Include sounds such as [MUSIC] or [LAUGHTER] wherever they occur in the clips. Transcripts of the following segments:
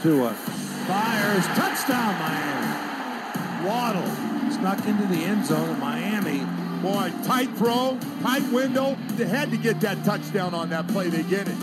Tua fires, touchdown Miami. Waddle snuck into the end zone of Miami. Boy, tight throw, tight window. They had to get that touchdown on that play. They get it.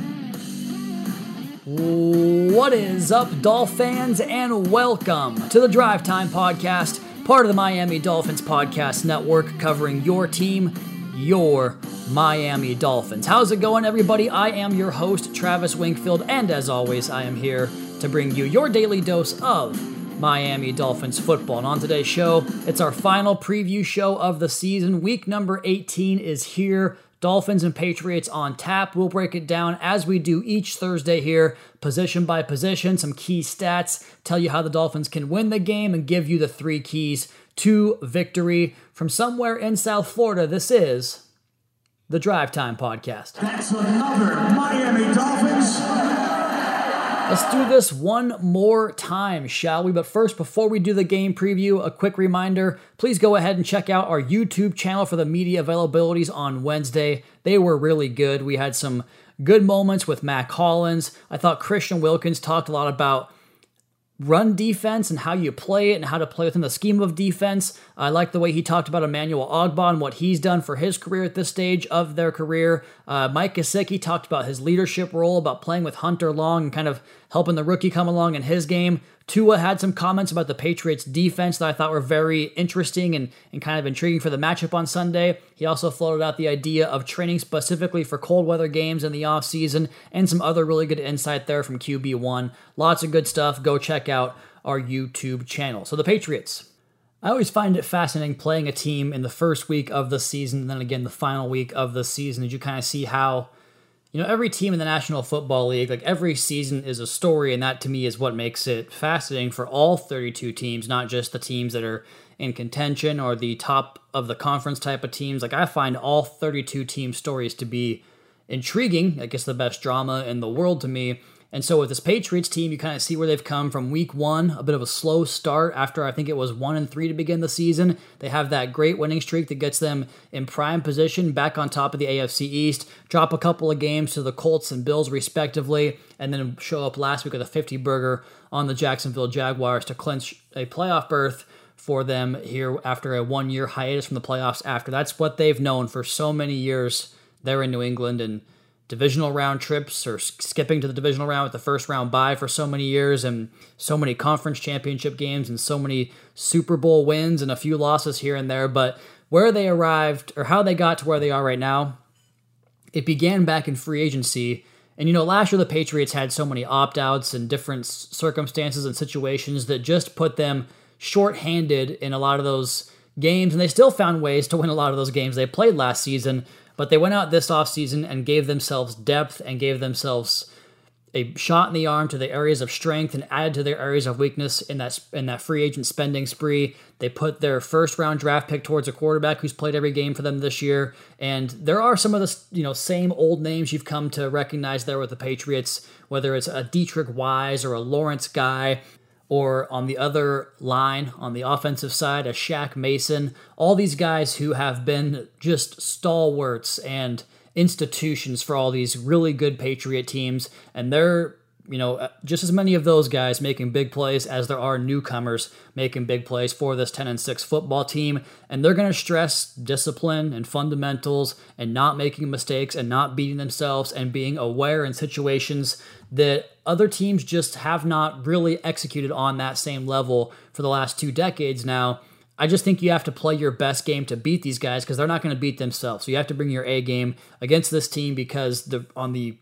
What is up, Dolphins, and welcome to the Drive Time Podcast, part of the Miami Dolphins Podcast Network, covering your team, your Miami Dolphins. How's it going, everybody? I am your host, Travis Wingfield, and as always, I am here to bring you your daily dose of Miami Dolphins football. And on today's show, it's our final preview show of the season. Week number 18 is here. Dolphins and Patriots on tap. We'll break it down as we do each Thursday here, position by position, some key stats, tell you how the Dolphins can win the game, and give you the three keys to victory. From somewhere in South Florida, this is the Drive Time Podcast. That's another Miami Dolphins Let's do this one more time, shall we? But first, before we do the game preview, a quick reminder please go ahead and check out our YouTube channel for the media availabilities on Wednesday. They were really good. We had some good moments with Matt Collins. I thought Christian Wilkins talked a lot about run defense and how you play it and how to play within the scheme of defense. I like the way he talked about Emmanuel Ogbah and what he's done for his career at this stage of their career. Uh, Mike Gesicki talked about his leadership role, about playing with Hunter Long and kind of helping the rookie come along in his game. Tua had some comments about the Patriots defense that I thought were very interesting and, and kind of intriguing for the matchup on Sunday. He also floated out the idea of training specifically for cold weather games in the offseason and some other really good insight there from QB1. Lots of good stuff. Go check out our YouTube channel. So the Patriots. I always find it fascinating playing a team in the first week of the season and then again the final week of the season as you kind of see how you know, every team in the National Football League, like every season is a story, and that to me is what makes it fascinating for all 32 teams, not just the teams that are in contention or the top of the conference type of teams. Like, I find all 32 team stories to be intriguing. I guess the best drama in the world to me. And so with this Patriots team, you kind of see where they've come from week one, a bit of a slow start after I think it was one and three to begin the season. They have that great winning streak that gets them in prime position back on top of the AFC East, drop a couple of games to the Colts and Bills respectively, and then show up last week with a 50 burger on the Jacksonville Jaguars to clinch a playoff berth for them here after a one year hiatus from the playoffs after. That's what they've known for so many years there in New England and divisional round trips or skipping to the divisional round with the first round bye for so many years and so many conference championship games and so many Super Bowl wins and a few losses here and there. But where they arrived or how they got to where they are right now, it began back in free agency. And you know, last year the Patriots had so many opt outs and different circumstances and situations that just put them short-handed in a lot of those games. And they still found ways to win a lot of those games they played last season. But they went out this offseason and gave themselves depth and gave themselves a shot in the arm to the areas of strength and added to their areas of weakness in that in that free agent spending spree. They put their first round draft pick towards a quarterback who's played every game for them this year, and there are some of the you know same old names you've come to recognize there with the Patriots, whether it's a Deatrich Wise or a Lawrence Guy or on the other line, on the offensive side, a Shaq Mason, all these guys who have been just stalwarts and institutions for all these really good Patriot teams. And they're, you know, uh, just as many of those guys making big plays as there are newcomers making big plays for this 10 and 6 football team. And they're going to stress discipline and fundamentals and not making mistakes and not beating themselves and being aware in situations that other teams just have not really executed on that same level for the last two decades now. I just think you have to play your best game to beat these guys because they're not going to beat themselves. So you have to bring your A game against this team because the on the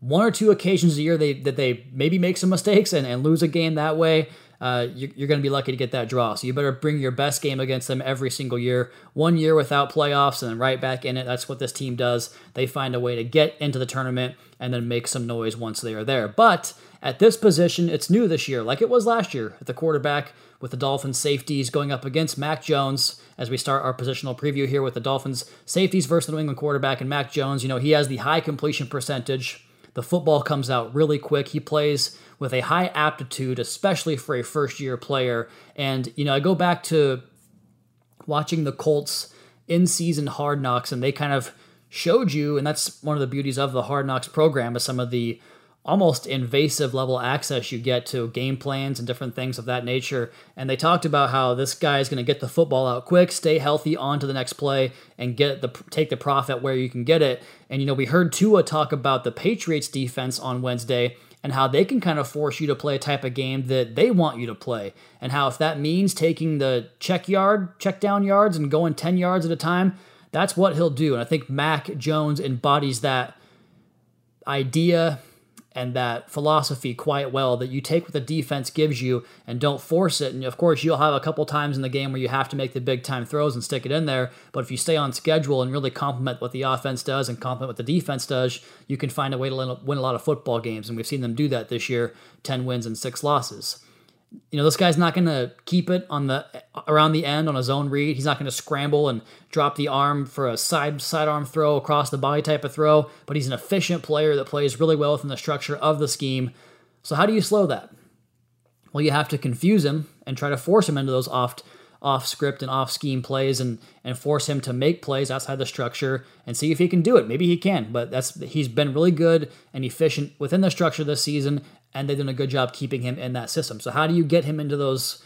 one or two occasions a year they that they maybe make some mistakes and, and lose a game that way uh, you, you're going to be lucky to get that draw. So you better bring your best game against them every single year. One year without playoffs and then right back in it. That's what this team does. They find a way to get into the tournament and then make some noise once they are there. But at this position, it's new this year, like it was last year at the quarterback with the Dolphins safeties going up against Mac Jones as we start our positional preview here with the Dolphins safeties versus the New England quarterback and Mac Jones. You know, he has the high completion percentage. The football comes out really quick. He plays with a high aptitude, especially for a first year player. And, you know, I go back to watching the Colts in season hard knocks, and they kind of showed you, and that's one of the beauties of the hard knocks program, is some of the almost invasive level access you get to game plans and different things of that nature. And they talked about how this guy is going to get the football out quick, stay healthy on to the next play, and get the take the profit where you can get it. And you know, we heard Tua talk about the Patriots defense on Wednesday and how they can kind of force you to play a type of game that they want you to play. And how if that means taking the check yard, check down yards and going 10 yards at a time, that's what he'll do. And I think Mac Jones embodies that idea and that philosophy quite well that you take what the defense gives you and don't force it. And of course, you'll have a couple times in the game where you have to make the big time throws and stick it in there. But if you stay on schedule and really complement what the offense does and complement what the defense does, you can find a way to win a lot of football games. And we've seen them do that this year 10 wins and six losses you know, this guy's not going to keep it on the around the end on his own read. He's not going to scramble and drop the arm for a side sidearm throw across the body type of throw, but he's an efficient player that plays really well within the structure of the scheme. So how do you slow that? Well, you have to confuse him and try to force him into those off off script and off scheme plays and and force him to make plays outside the structure and see if he can do it. Maybe he can, but that's he's been really good and efficient within the structure this season and they've done a good job keeping him in that system. So how do you get him into those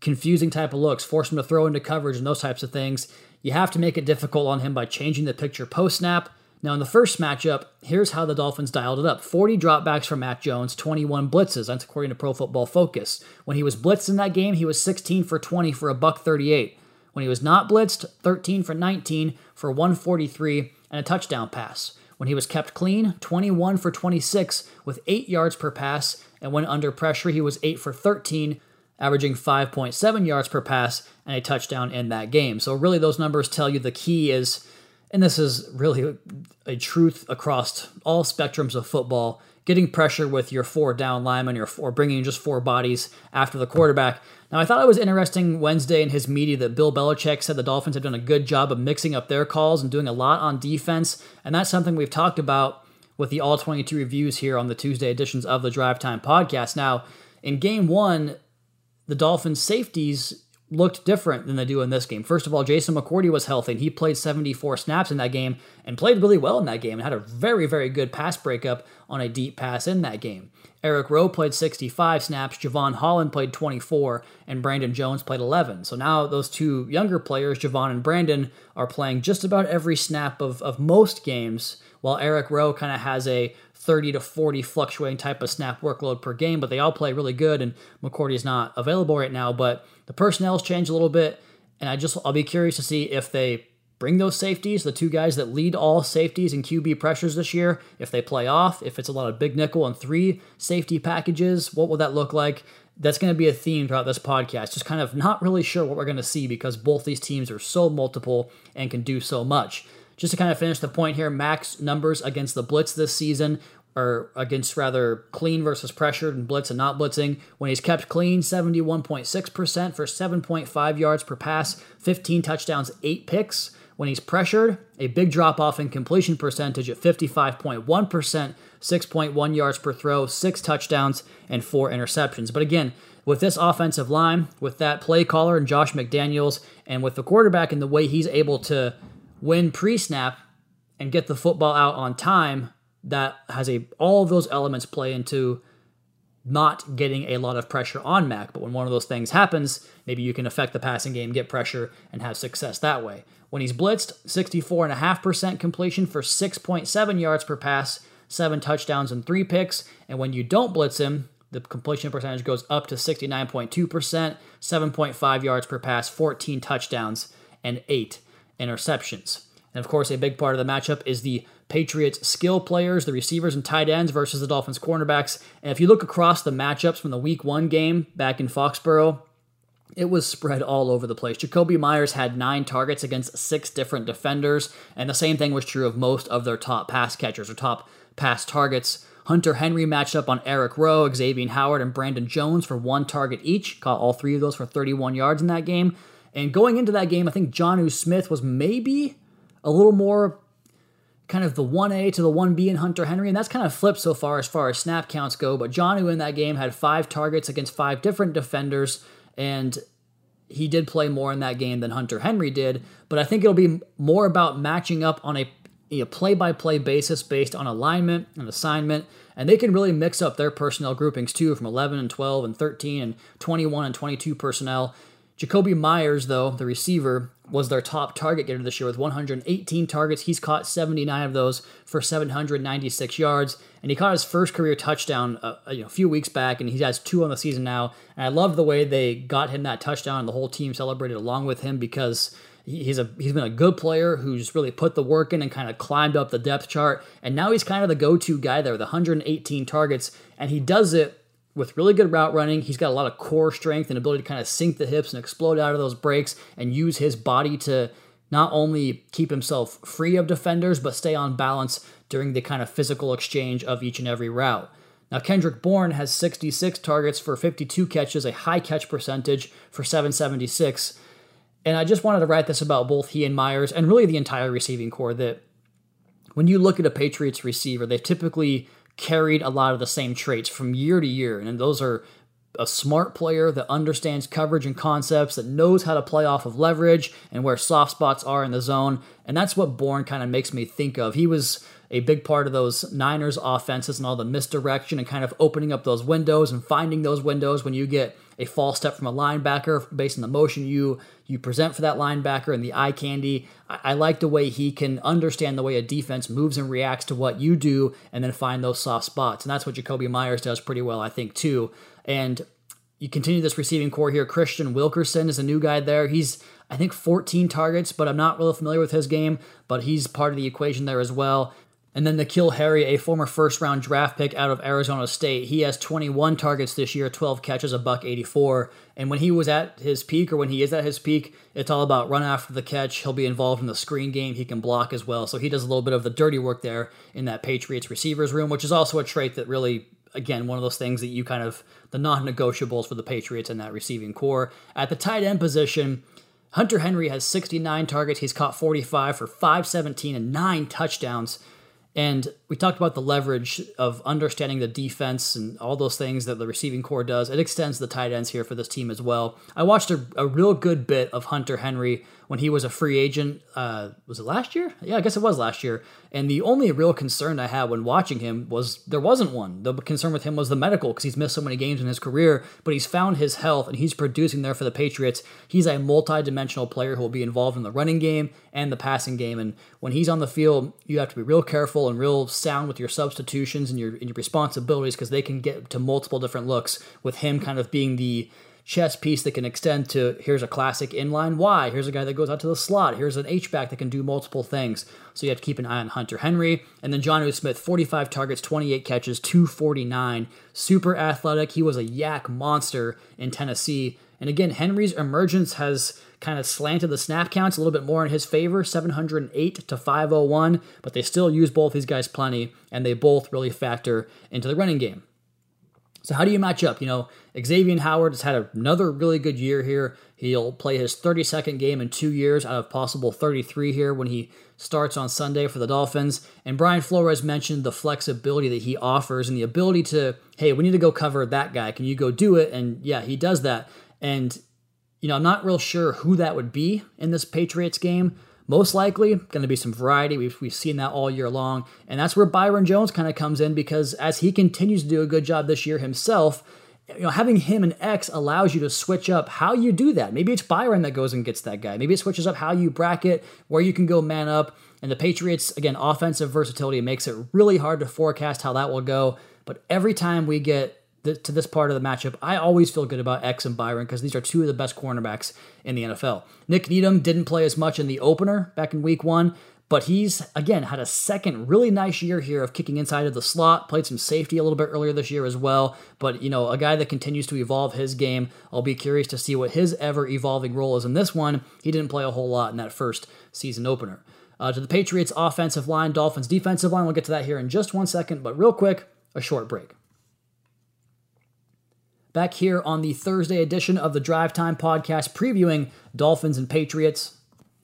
confusing type of looks, force him to throw into coverage and those types of things? You have to make it difficult on him by changing the picture post snap. Now, in the first matchup, here's how the Dolphins dialed it up 40 dropbacks for Mac Jones, 21 blitzes. That's according to Pro Football Focus. When he was blitzed in that game, he was 16 for 20 for a buck 38. When he was not blitzed, 13 for 19 for 143 and a touchdown pass. When he was kept clean, 21 for 26 with 8 yards per pass, and when under pressure, he was 8 for 13, averaging 5.7 yards per pass and a touchdown in that game. So, really, those numbers tell you the key is, and this is really a truth across all spectrums of football getting pressure with your four down linemen or, or bringing just four bodies after the quarterback. Now, I thought it was interesting Wednesday in his media that Bill Belichick said the Dolphins have done a good job of mixing up their calls and doing a lot on defense. And that's something we've talked about with the All 22 reviews here on the Tuesday editions of the Drive Time podcast. Now, in game one, the Dolphins' safeties looked different than they do in this game. First of all, Jason McCourty was healthy and he played 74 snaps in that game and played really well in that game and had a very, very good pass breakup on a deep pass in that game. Eric Rowe played 65 snaps, Jevon Holland played 24, and Brandon Jones played 11. So now those two younger players, Jevon and Brandon, are playing just about every snap of, of most games, while Eric Rowe kind of has a 30 to 40 fluctuating type of snap workload per game, but they all play really good, and McCourty is not available right now. But the personnel's changed a little bit, and I just I'll be curious to see if they bring those safeties, the two guys that lead all safeties and QB pressures this year, if they play off, if it's a lot of big nickel and three safety packages, what will that look like? That's going to be a theme throughout this podcast. Just kind of not really sure what we're going to see because both these teams are so multiple and can do so much. Just to kind of finish the point here, Mac's numbers against the Blitz this season or against rather clean versus pressured and blitz and not blitzing. When he's kept clean, 71.6% for 7.5 yards per pass, 15 touchdowns, 8 picks. When he's pressured, a big drop off in completion percentage at 55.1%, 6.1 yards per throw, 6 touchdowns, and 4 interceptions. But again, with this offensive line, with that play caller and Josh McDaniels, and with the quarterback and the way he's able to win pre snap and get the football out on time, that has a all of those elements play into not getting a lot of pressure on Mac. But when one of those things happens, maybe you can affect the passing game, get pressure, and have success that way. When he's blitzed, 64.5% completion for 6.7 yards per pass, seven touchdowns, and three picks. And when you don't blitz him, the completion percentage goes up to 69.2%, 7.5 yards per pass, 14 touchdowns, and eight interceptions. And of course, a big part of the matchup is the Patriots skill players, the receivers and tight ends versus the Dolphins cornerbacks. And if you look across the matchups from the week one game back in Foxborough, it was spread all over the place. Jakobi Meyers had nine targets against six different defenders, and the same thing was true of most of their top pass catchers or top pass targets. Hunter Henry matched up on Eric Rowe, Xavier Howard, and Brandon Jones for one target each. Caught all three of those for 31 yards in that game. And going into that game, I think Jonnu Smith was maybe a little more kind of the 1A to the 1B in Hunter Henry, and that's kind of flipped so far as far as snap counts go. But Jonnu in that game had five targets against five different defenders, and he did play more in that game than Hunter Henry did. But I think it'll be more about matching up on a play by play basis based on alignment and assignment And they can really mix up their personnel groupings too from 11 and 12 and 13 and 21 and 22 personnel. Jakobi Meyers, though, the receiver, was their top target getter this year with 118 targets. He's caught 79 of those for 796 yards, and he caught his first career touchdown a, uh, uh, you know, a few weeks back, and he has two on the season now. And I love the way they got him that touchdown, and the whole team celebrated along with him because he's a he's been a good player who's really put the work in and kind of climbed up the depth chart, and now he's kind of the go-to guy there with 118 targets, and he does it with really good route running. He's got a lot of core strength and ability to kind of sink the hips and explode out of those breaks and use his body to not only keep himself free of defenders, but stay on balance during the kind of physical exchange of each and every route. Now, Kendrick Bourne has 66 targets for 52 catches, a high catch percentage for 776. And I just wanted to write this about both he and Meyers and really the entire receiving corps that when you look at a Patriots receiver, they typically carried a lot of the same traits from year to year. And those are a smart player that understands coverage and concepts, that knows how to play off of leverage and where soft spots are in the zone. And that's what Bourne kind of makes me think of. He was a big part of those Niners offenses and all the misdirection and kind of opening up those windows and finding those windows when you get a false step from a linebacker based on the motion you you present for that linebacker and the eye candy. I, I, like the way he can understand the way a defense moves and reacts to what you do and then find those soft spots. And that's what Jakobi Meyers does pretty well, I think, too. And you continue this receiving corps here. Kristian Wilkerson is a new guy there. He's I think 14 targets, but I'm not really familiar with his game, but he's part of the equation there as well. And then N'Keal Harry, a former first round draft pick out of Arizona State, he has 21 targets this year, 12 catches, a buck 84. And when he was at his peak, or when he is at his peak, it's all about run after the catch. He'll be involved in the screen game. He can block as well. So he does a little bit of the dirty work there in that Patriots receivers room, which is also a trait that really, again, one of those things that you kind of, the non negotiables for the Patriots in that receiving corps. At the tight end position, Hunter Henry has 69 targets. He's caught 45 for 517 and nine touchdowns. And we talked about the leverage of understanding the defense and all those things that the receiving corps does. It extends the tight ends here for this team as well. I watched a, a real good bit of Hunter Henry when he was a free agent. Uh, was it last year? Yeah, I guess it was last year. And the only real concern I had when watching him was there wasn't one. The concern with him was the medical because he's missed so many games in his career, but he's found his health and he's producing there for the Patriots. He's a multi-dimensional player who will be involved in the running game and the passing game. And when he's on the field, you have to be real careful and real sound with your substitutions and your, and your responsibilities because they can get to multiple different looks with him kind of being the chess piece that can extend to here's a classic inline Y, here's a guy that goes out to the slot, here's an H-back that can do multiple things. So you have to keep an eye on Hunter Henry. And then Jonnu Smith, 45 targets, 28 catches, 249. Super athletic. He was a YAC monster in Tennessee. And again, Henry's emergence has kind of slanted the snap counts a little bit more in his favor 708 to 501, but they still use both these guys plenty, and they both really factor into the running game. So how do you match up? You know, Xavier Howard has had another really good year here. He'll play his 32nd game in two years out of possible 33 here when he starts on Sunday for the Dolphins. And Brian Flores mentioned the flexibility that he offers and the ability to, hey, we need to go cover that guy. Can you go do it? And yeah, he does that. And, you know, I'm not real sure who that would be in this Patriots game. Most likely, going to be some variety. We've, we've seen that all year long. And that's where Byron Jones kind of comes in because as he continues to do a good job this year himself, you know, having him and X allows you to switch up how you do that. Maybe it's Byron that goes and gets that guy. Maybe it switches up how you bracket, where you can go man up. And the Patriots, again, offensive versatility makes it really hard to forecast how that will go. But every time we get to this part of the matchup, I always feel good about X and Byron because these are two of the best cornerbacks in the NFL. Nik Needham didn't play as much in the opener back in week one, but he's, again, had a second really nice year here of kicking inside of the slot, played some safety a little bit earlier this year as well. But, you know, a guy that continues to evolve his game. I'll be curious to see what his ever evolving role is in this one. He didn't play a whole lot in that first season opener. Uh, to the Patriots offensive line, Dolphins defensive line, we'll get to that here in just one second, but real quick, a short break back here on the Thursday edition of the Drive Time podcast, previewing Dolphins and Patriots.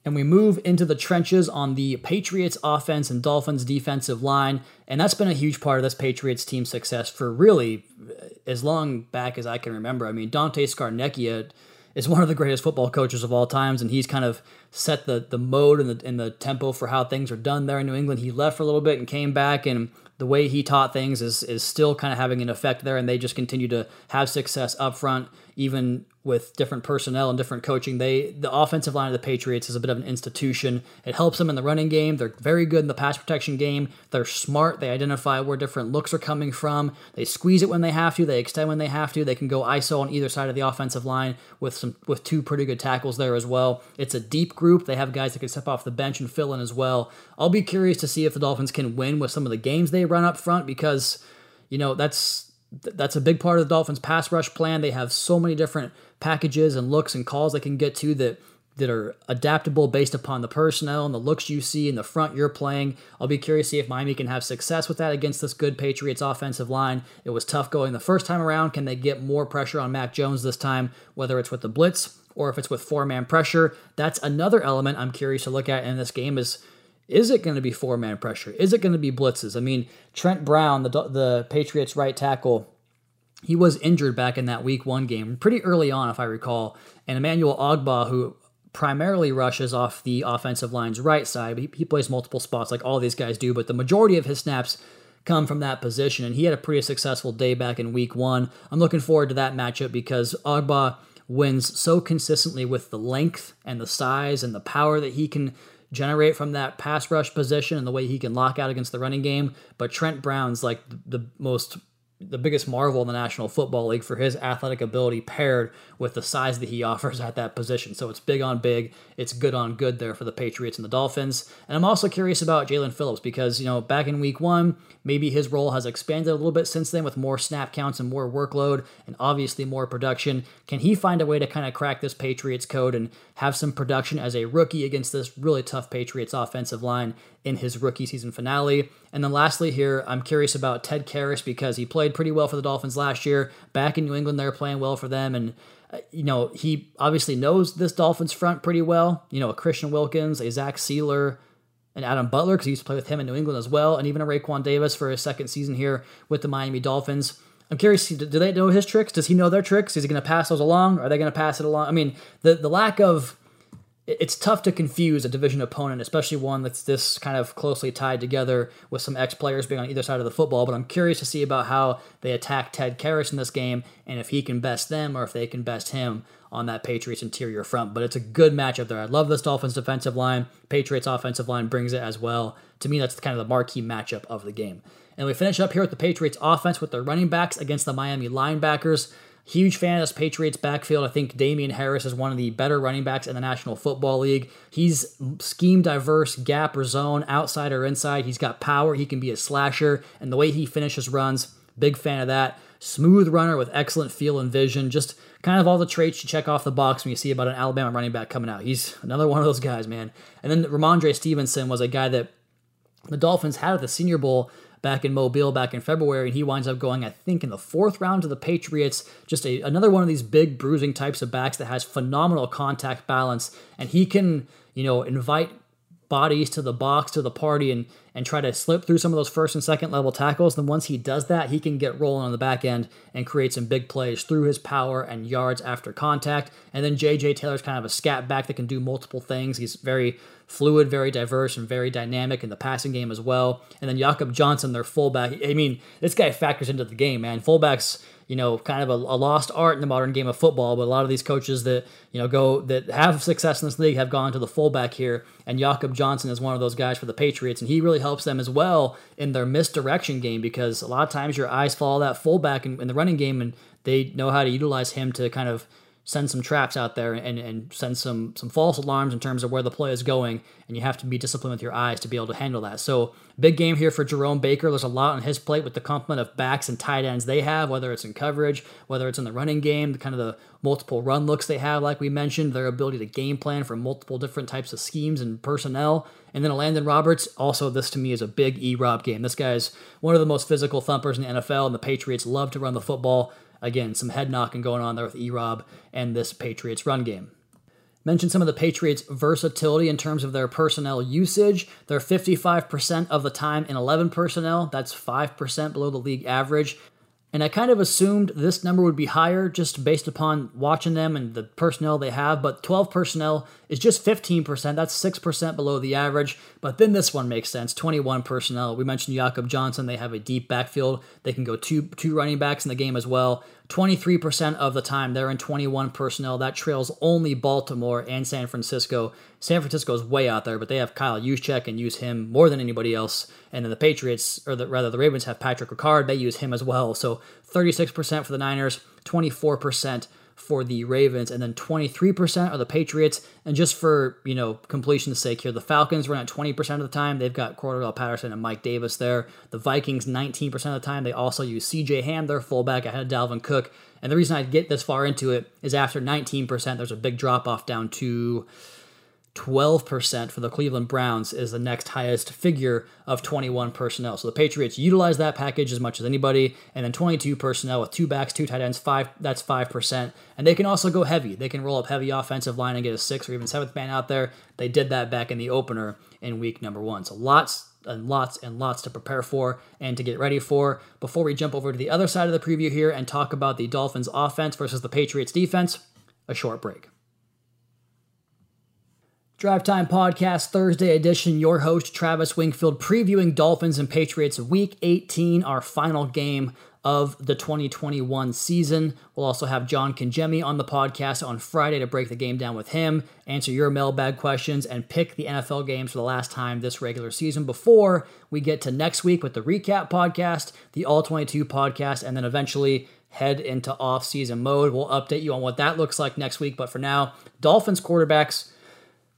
And we move into the trenches on the Patriots offense and Dolphins defensive line. And that's been a huge part of this Patriots team success for really uh, as long back as I can remember. I mean, Dante Scarnecchia is one of the greatest football coaches of all times, and he's kind of set the, the mode and the, and the tempo for how things are done there in New England. He left for a little bit and came back, and the way he taught things is is still kind of having an effect there, and they just continue to have success up front, even with different personnel and different coaching. They the offensive line of the Patriots is a bit of an institution. It helps them in the running game. They're very good in the pass protection game. They're smart. They identify where different looks are coming from. They squeeze it when they have to. They extend when they have to. They can go ISO on either side of the offensive line with some with two pretty good tackles there as well. It's a deep group. They have guys that can step off the bench and fill in as well. I'll be curious to see if the Dolphins can win with some of the games they run up front because you know that's that's a big part of the Dolphins pass rush plan. They have so many different packages and looks and calls they can get to that that are adaptable based upon the personnel and the looks you see in the front you're playing. I'll be curious to see if Miami can have success with that against this good Patriots offensive line. It was tough going the first time around. Can they get more pressure on Mac Jones this time, whether it's with the blitz or if it's with four-man pressure? That's another element I'm curious to look at in this game is is it going to be four-man pressure? Is it going to be blitzes? I mean, Trent Brown, the the Patriots right tackle, he was injured back in that week one game pretty early on, if I recall. And Emmanuel Ogbah, who primarily rushes off the offensive line's right side, he, he plays multiple spots like all these guys do, but the majority of his snaps come from that position. And he had a pretty successful day back in week one. I'm looking forward to that matchup because Ogbah wins so consistently with the length and the size and the power that he can generate from that pass rush position and the way he can lock out against the running game. But Trent Brown's like the most the biggest marvel in the National Football League for his athletic ability paired with the size that he [LAUGHS] offers at that position. So it's big on big, it's good on good there for the Patriots and the Dolphins. And I'm also curious about Jaelan Phillips because, you know, back in week one, maybe his role has expanded a little bit since then with more snap counts and more workload and obviously more production. Can he find a way to kind of crack this Patriots code and have some production as a rookie against this really tough Patriots offensive line in his rookie season finale? And then lastly, here, I'm curious about Ted Karras because he played pretty well for the Dolphins last year. Back in New England, they're playing well for them. And, you know, he obviously knows this Dolphins front pretty well. You know, a Christian Wilkins, a Zach Sieler, and Adam Butler, because he used to play with him in New England as well, and even a Raekwon Davis for his second season here with the Miami Dolphins. I'm curious, do they know his tricks? Does he know their tricks? Is he going to pass those along? Are they going to pass it along? I mean, the, the lack of it's tough to confuse a division opponent, especially one that's this kind of closely tied together with some ex players being on either side of the football. But I'm curious to see about how they attack Ted Karras in this game and if he can best them or if they can best him on that Patriots interior front. But it's a good matchup there. I love this Dolphins defensive line. Patriots offensive line brings it as well. To me, that's kind of the marquee matchup of the game. And we finish up here with the Patriots offense with their running backs against the Miami linebackers. Huge fan of this Patriots backfield. I think Damien Harris is one of the better running backs in the National Football League. He's scheme diverse, gap or zone, outside or inside. He's got power. He can be a slasher. And the way he finishes runs, big fan of that. Smooth runner with excellent feel and vision. Just kind of all the traits you check off the box when you see about an Alabama running back coming out. He's another one of those guys, man. And then Rhamondre Stevenson was a guy that the Dolphins had at the Senior Bowl back in Mobile back in February, and he winds up going, I think, in the fourth round to the Patriots. Just a, another one of these big bruising types of backs that has phenomenal contact balance, and he can, you know, invite bodies to the box to the party and and try to slip through some of those first and second level tackles. Then once he does that, he can get rolling on the back end and create some big plays through his power and yards after contact. And then JJ Taylor's kind of a scat back that can do multiple things. He's very fluid, very diverse, and very dynamic in the passing game as well. And then Jakob Johnson, their fullback. I mean, this guy factors into the game, man. Fullbacks you know, kind of a, a, lost art in the modern game of football. But a lot of these coaches that you know go that have success in this league have gone to the fullback here, and Jakob Johnson is one of those guys for the Patriots, and he really helps them as well in their misdirection game because a lot of times your eyes follow that fullback in, in the running game, and they know how to utilize him to kind of send some traps out there and, and send some some false alarms in terms of where the play is going, and you have to be disciplined with your eyes to be able to handle that. So big game here for Jerome Baker. There's a lot on his plate with the complement of backs and tight ends they have, whether it's in coverage, whether it's in the running game, the kind of the multiple run looks they have, like we mentioned, their ability to game plan for multiple different types of schemes and personnel. And then Elandon Roberts, also this to me is a big E-Rob game. This guy's one of the most physical thumpers in the NFL, and the Patriots love to run the football. Again, some head knocking going on there with E-Rob and this Patriots run game. Mention some of the Patriots' versatility in terms of their personnel usage. They're 55% of the time in 11 personnel. That's 5% below the league average. And I kind of assumed this number would be higher just based upon watching them and the personnel they have. But 12 personnel is just 15%. That's 6% below the average. But then this one makes sense 21 personnel. We mentioned Jakob Johnson. They have a deep backfield. They can go two, two running backs in the game as well. 23% of the time they're in 21 personnel. That trails only Baltimore and San Francisco. San Francisco is way out there, but they have Kyle Juszczyk and use him more than anybody else. And then the Patriots, or the, rather the Ravens, have Patrick Ricard. They use him as well. So 36% for the Niners, 24% for the Ravens, and then 23% are the Patriots. And just for you know completion's sake here, the Falcons run at 20% of the time. They've got Cordarrelle Patterson and Mike Davis there. The Vikings 19% of the time. They also use C.J. Ham, their fullback, ahead of Dalvin Cook. And the reason I get this far into it is after 19%, there's a big drop off down to 12% for the Cleveland Browns is the next highest figure of 21 personnel. So the Patriots utilize that package as much as anybody, and then 22 personnel with two backs, two tight ends, five. That's five percent, and they can also go heavy. They can roll up heavy offensive line and get a six or even seventh man out there. They did that back in the opener in week number one. So lots and lots and lots to prepare for and to get ready for. Before we jump over to the other side of the preview here and talk about the Dolphins offense versus the Patriots defense, a short break. Drive Time Podcast Thursday edition. Your host, Travis Wingfield, previewing Dolphins and Patriots Week 18, our final game of the 2021 season. We'll also have John Congemi on the podcast on Friday to break the game down with him, answer your mailbag questions, and pick the NFL games for the last time this regular season before we get to next week with the recap podcast, the All 22 podcast, and then eventually head into off-season mode. We'll update you on what that looks like next week, but for now, Dolphins quarterbacks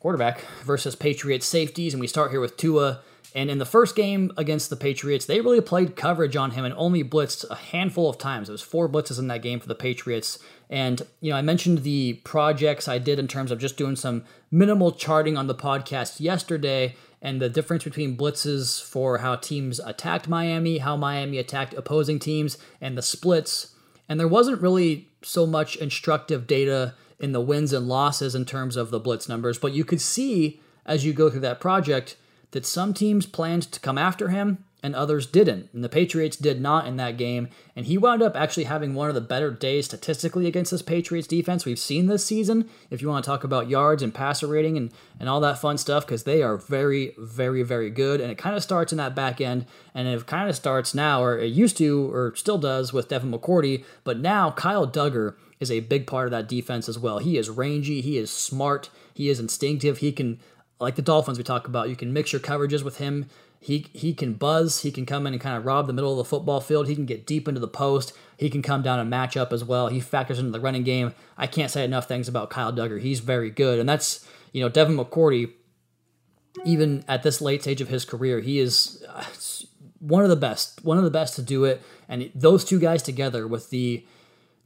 quarterback versus Patriots safeties. And we start here with Tua. And in the first game against the Patriots, they really played coverage on him and only blitzed a handful of times. It was four blitzes in that game for the Patriots. And, you know, I mentioned the projects I did in terms of just doing some minimal charting on the podcast yesterday and the difference between blitzes for how teams attacked Miami, how Miami attacked opposing teams, and the splits. And there wasn't really so much instructive data in the wins and losses in terms of the blitz numbers, but you could see as you go through that project that some teams planned to come after him and others didn't. And the Patriots did not in that game. And he wound up actually having one of the better days statistically against this Patriots defense we've seen this season. If you want to talk about yards and passer rating and, and all that fun stuff, because they are very, very, very good. And it kind of starts in that back end. And it kind of starts now, or it used to, or still does with Devin McCourty. But now Kyle Dugger is a big part of that defense as well. He is rangy, he is smart, he is instinctive. He can, like the Dolphins we talk about, you can mix your coverages with him. He he can buzz. He can come in and kind of rob the middle of the football field. He can get deep into the post. He can come down and match up as well. He factors into the running game. I can't say enough things about Kyle Dugger. He's very good, and that's you know Devin McCourty. Even at this late stage of his career, he is uh, one of the best. One of the best to do it. And those two guys together with the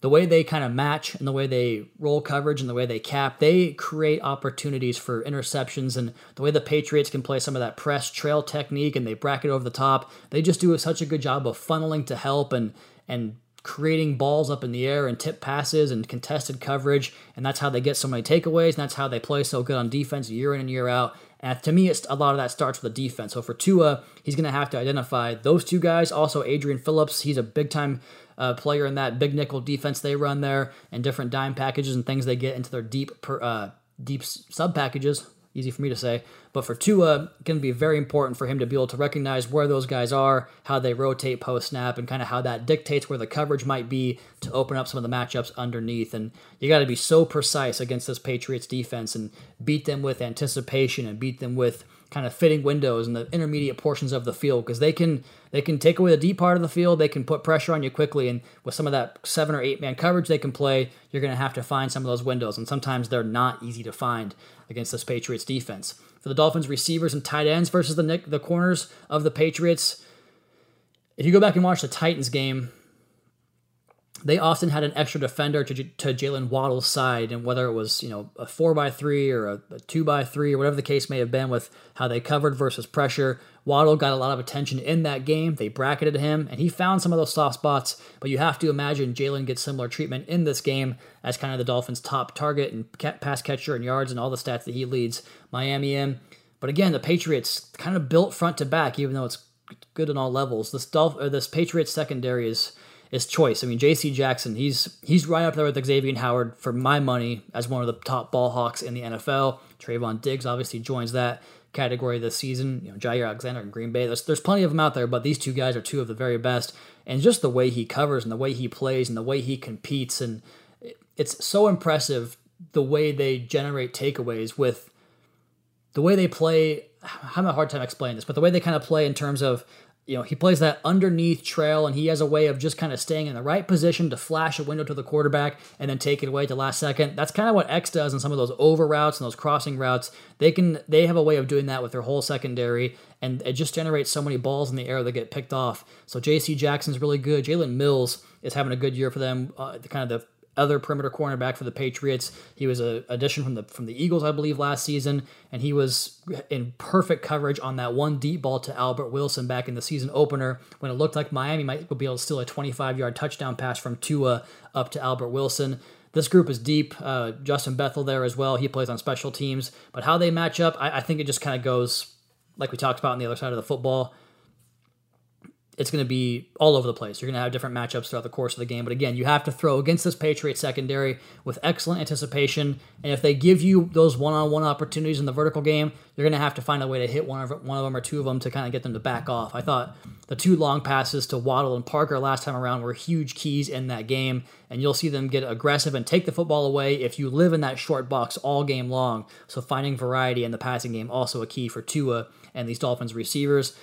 the way they kind of match and the way they roll coverage and the way they cap, they create opportunities for interceptions. And the way the Patriots can play some of that press trail technique and they bracket over the top, they just do such a good job of funneling to help and and creating balls up in the air and tip passes and contested coverage. And that's how they get so many takeaways. And that's how they play so good on defense year in and year out. And to me, it's, a lot of that starts with the defense. So for Tua, he's going to have to identify those two guys. Also, Adrian Phillips, he's a big time uh, player in that big nickel defense they run there, and different dime packages and things they get into their deep per, uh, deep sub packages. Easy for me to say, but for Tua, going to be very important for him to be able to recognize where those guys are, how they rotate post snap, and kind of how that dictates where the coverage might be to open up some of the matchups underneath. And you got to be so precise against this Patriots defense and beat them with anticipation and beat them with kind of fitting windows in the intermediate portions of the field because they can they can take away the deep part of the field. They can put pressure on you quickly, and with some of that seven or eight man coverage they can play, you're going to have to find some of those windows, and sometimes they're not easy to find against this Patriots defense. For the Dolphins receivers and tight ends versus the the corners of the Patriots, if you go back and watch the Titans game, they often had an extra defender to, to Jaylen Waddle's side, and whether it was you know a four by three or a, a, two by three or whatever the case may have been with how they covered versus pressure, Waddle got a lot of attention in that game. They bracketed him, and he found some of those soft spots. But you have to imagine Jaylen gets similar treatment in this game as kind of the Dolphins' top target and pass catcher and yards and all the stats that he leads Miami in. But again, the Patriots kind of built front to back, even though it's good on all levels. This Dolph- this Patriots secondary is is choice. I mean, J.C. Jackson, he's he's right up there with Xavier and Howard for my money as one of the top ball hawks in the NFL. Trevon Diggs obviously joins that category this season. You know, Jaire Alexander in Green Bay. There's there's plenty of them out there, but these two guys are two of the very best. And just the way he covers and the way he plays and the way he competes and it's so impressive the way they generate takeaways with the way they play. I'm having a hard time explaining this, but the way they kind of play in terms of you know, he plays that underneath trail and he has a way of just kind of staying in the right position to flash a window to the quarterback and then take it away at the last second. That's kind of what X does in some of those over routes and those crossing routes. They can they have a way of doing that with their whole secondary and it just generates so many balls in the air that get picked off. So JC Jackson's really good. Jalen Mills is having a good year for them. Uh, kind of the other perimeter cornerback for the Patriots. He was a addition from the from the Eagles, I believe, last season, and he was in perfect coverage on that one deep ball to Albert Wilson back in the season opener when it looked like Miami might be able to steal a 25 yard touchdown pass from Tua up to Albert Wilson. This group is deep. Uh, Justin Bethel there as well. He plays on special teams, but how they match up, I, I think it just kind of goes like we talked about on the other side of the football it's going to be all over the place. You're going to have different matchups throughout the course of the game. But again, you have to throw against this Patriots secondary with excellent anticipation. And if they give you those one-on-one opportunities in the vertical game, you're going to have to find a way to hit one of one of them or two of them to kind of get them to back off. I thought the two long passes to Waddle and Parker last time around were huge keys in that game, and you'll see them get aggressive and take the football away if you live in that short box all game long. So finding variety in the passing game also a key for Tua and these Dolphins receivers.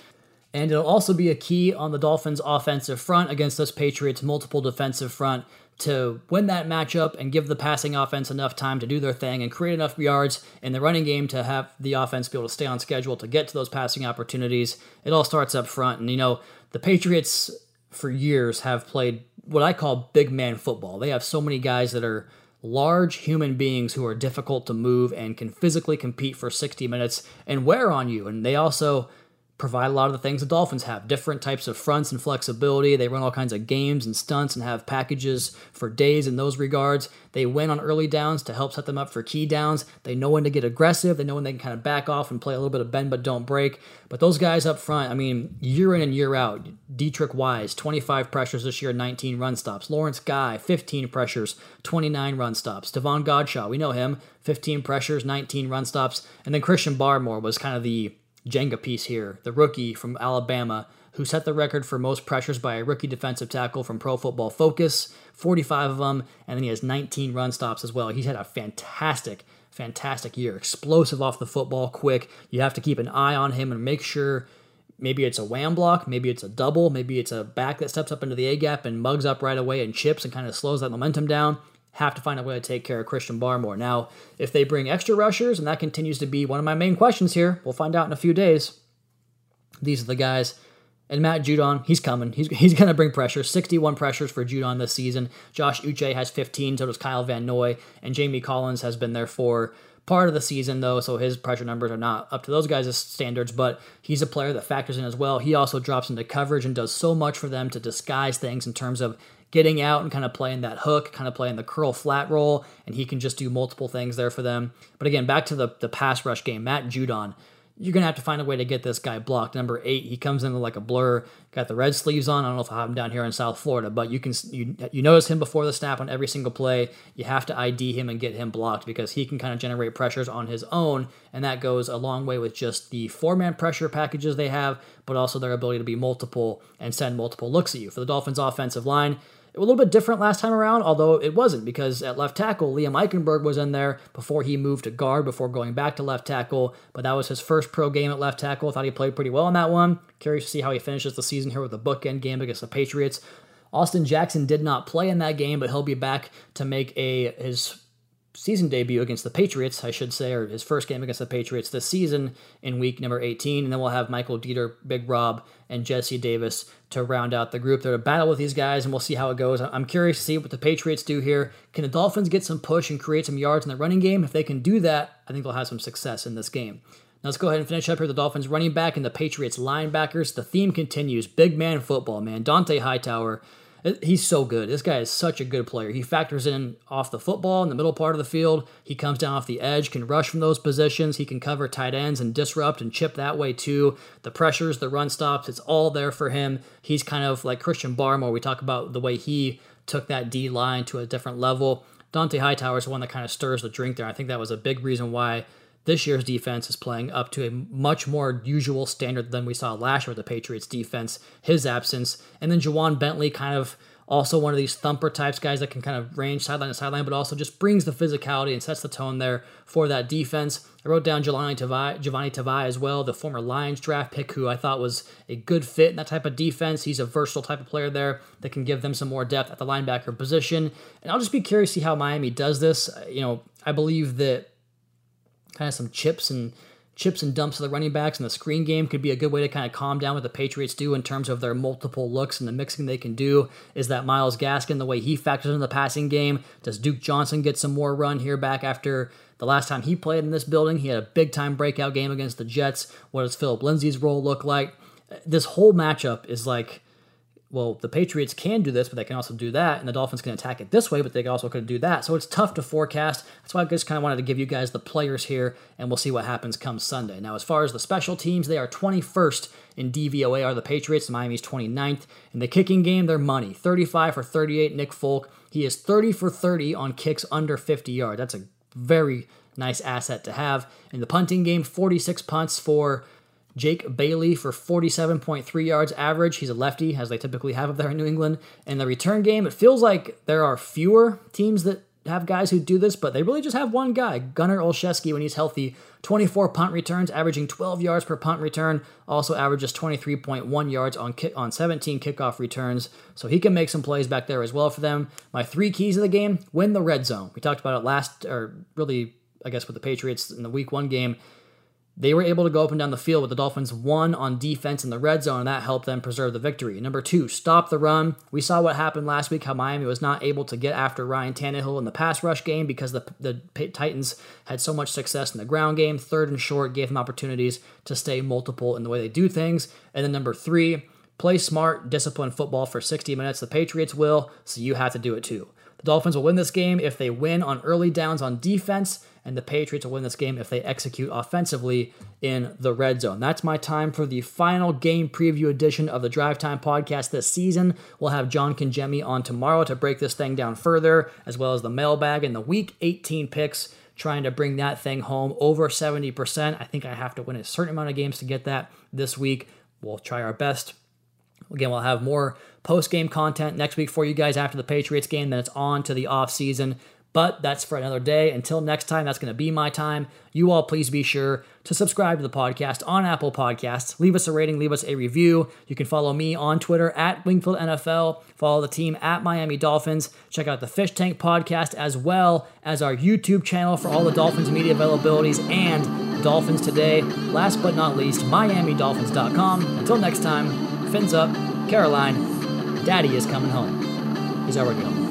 And it'll also be a key on the Dolphins' offensive front against this Patriots' multiple defensive front to win that matchup and give the passing offense enough time to do their thing and create enough yards in the running game to have the offense be able to stay on schedule to get to those passing opportunities. It all starts up front. And, you know, the Patriots for years have played what I call big man football. They have so many guys that are large human beings who are difficult to move and can physically compete for 60 minutes and wear on you. And they also provide a lot of the things the Dolphins have different types of fronts and flexibility. They run all kinds of games and stunts and have packages for days in those regards. They win on early downs to help set them up for key downs. They know when to get aggressive. They know when they can kind of back off and play a little bit of bend but don't break. But those guys up front, I mean, year in and year out, Deatrich Wise, 25 pressures this year, 19 run stops. Lawrence Guy, 15 pressures, 29 run stops. Davon Godchaux, we know him, 15 pressures, 19 run stops. And then Christian Barmore was kind of the Jenga piece here. The rookie from Alabama who set the record for most pressures by a rookie defensive tackle from Pro Football Focus, 45 of them, and then he has 19 run stops as well. He's had a fantastic, fantastic year. Explosive off the football, quick. You have to keep an eye on him and make sure maybe it's a wham block, maybe it's a double, maybe it's a back that steps up into the A gap and mugs up right away and chips and kind of slows that momentum down have to find a way to take care of Christian Barmore. Now, if they bring extra rushers, and that continues to be one of my main questions here, we'll find out in a few days. These are the guys. And Matt Judon, he's coming. He's, [LAUGHS] he's going to bring pressure. 61 pressures for Judon this season. Josh Uche has 15, so does Kyle Van Noy. And Jamie Collins has been there for part of the season, though, so his pressure numbers are not up to those guys' standards, but he's a player that factors in as well. He also drops into coverage and does so much for them to disguise things in terms of getting out and kind of playing that hook, kind of playing the curl flat roll, and he can just do multiple things there for them. But again, back to the, the pass rush game, Matt Judon. You're gonna have to find a way to get this guy blocked. Number eight, he comes in like a blur, got the red sleeves on. I don't know if I have him down here in South Florida, but you can you you notice him before the snap on every single play. You have to ID him and get him blocked because he can kind of generate pressures on his own, and that goes a long way with just the four man pressure packages they have, but also their ability to be multiple and send multiple looks at you. For the Dolphins' offensive line, a little bit different last time around, although it wasn't because at left tackle, Liam Eichenberg was in there before he moved to guard, before going back to left tackle. But that was his first pro game at left tackle. I thought he played pretty well in that one. Curious to see how he finishes the season here with a bookend game against the Patriots. Austin Jackson did not play in that game, but he'll be back to make a his season debut against the Patriots, I should say, or his first game against the Patriots this season in week number 18. And then we'll have Michael Deiter, Big Rob, and Jesse Davis to round out the group. They're to battle with these guys, and we'll see how it goes. I'm curious to see what the Patriots do here. Can the Dolphins get some push and create some yards in the running game? If they can do that, I think they'll have some success in this game. Now let's go ahead and finish up here. The Dolphins running back and the Patriots linebackers. The theme continues. Big man football, man. Dont'a Hightower He's so good. This guy is such a good player. He factors in off the football in the middle part of the field. He comes down off the edge, can rush from those positions. He can cover tight ends and disrupt and chip that way too. The pressures, the run stops, it's all there for him. He's kind of like Christian Barmore. We talk about the way he took that D line to a different level. Dont'a Hightower is one that kind of stirs the drink there. I think that was a big reason why this year's defense is playing up to a much more usual standard than we saw last year with the Patriots defense, his absence. And then Ja'Whaun Bentley kind of also one of these thumper types guys that can kind of range sideline to sideline, but also just brings the physicality and sets the tone there for that defense. I wrote down Jahlani Tavai, Jahlani Tavai as well, the former Lions draft pick, who I thought was a good fit in that type of defense. He's a versatile type of player there that can give them some more depth at the linebacker position. And I'll just be curious to see how Miami does this. You know, I believe that kind of some chips and chips and dumps of the running backs and the screen game could be a good way to kind of calm down what the Patriots do in terms of their multiple looks and the mixing they can do. Is that Myles Gaskin, the way he factors in the passing game? Does Duke Johnson get some more run here back after the last time he played in this building? He had a big time breakout game against the Jets. What does Phillip Lindsay's role look like? This whole matchup is like well, the Patriots can do this, but they can also do that, and the Dolphins can attack it this way, but they also could do that. So it's tough to forecast. That's why I just kind of wanted to give you guys the players here, and we'll see what happens come Sunday. Now, as far as the special teams, they are 21st in DVOA, are the Patriots. Miami's 29th. In the kicking game, they're money. 35 for 38, Nick Folk. He is 30 for 30 on kicks under 50 yards. That's a very nice asset to have. In the punting game, 46 punts for Jake Bailey for 47.3 yards average. He's a lefty, as they typically have up there in New England. In the return game, it feels like there are fewer teams that have guys who do this, but they really just have one guy, Gunner Olszewski, when he's healthy. 24 punt returns, averaging 12 yards per punt return. Also averages 23.1 yards on on 17 kickoff returns. So he can make some plays back there as well for them. My three keys of the game: win the red zone. We talked about it last, or really, I guess, with the Patriots in the Week One game. They were able to go up and down the field with the Dolphins one on defense in the red zone, and that helped them preserve the victory. Number two, stop the run. We saw what happened last week, how Miami was not able to get after Ryan Tannehill in the pass rush game because the, the Titans had so much success in the ground game. Third and short gave them opportunities to stay multiple in the way they do things. And then number three, play smart, disciplined football for 60 minutes. The Patriots will, so you have to do it too. The Dolphins will win this game if they win on early downs on defense and the Patriots will win this game if they execute offensively in the red zone. That's my time for the final game preview edition of the Drive Time podcast this season. We'll have John Congemi on tomorrow to break this thing down further, as well as the mailbag and the Week 18 picks trying to bring that thing home over 70%. I think I have to win a certain amount of games to get that this week. We'll try our best. Again, we'll have more post game content next week for you guys after the Patriots game. Then it's on to the off season. But that's for another day. Until next time, that's going to be my time. You all please be sure to subscribe to the podcast on Apple Podcasts. Leave us a rating, leave us a review. You can follow me on Twitter at Wingfield NFL. Follow the team at Miami Dolphins. Check out the Fish Tank podcast as well as our YouTube channel for all the Dolphins media availabilities and Dolphins Today. Last but not least, MiamiDolphins.com. Until next time, fins up, Caroline, Daddy is coming home. He's already home.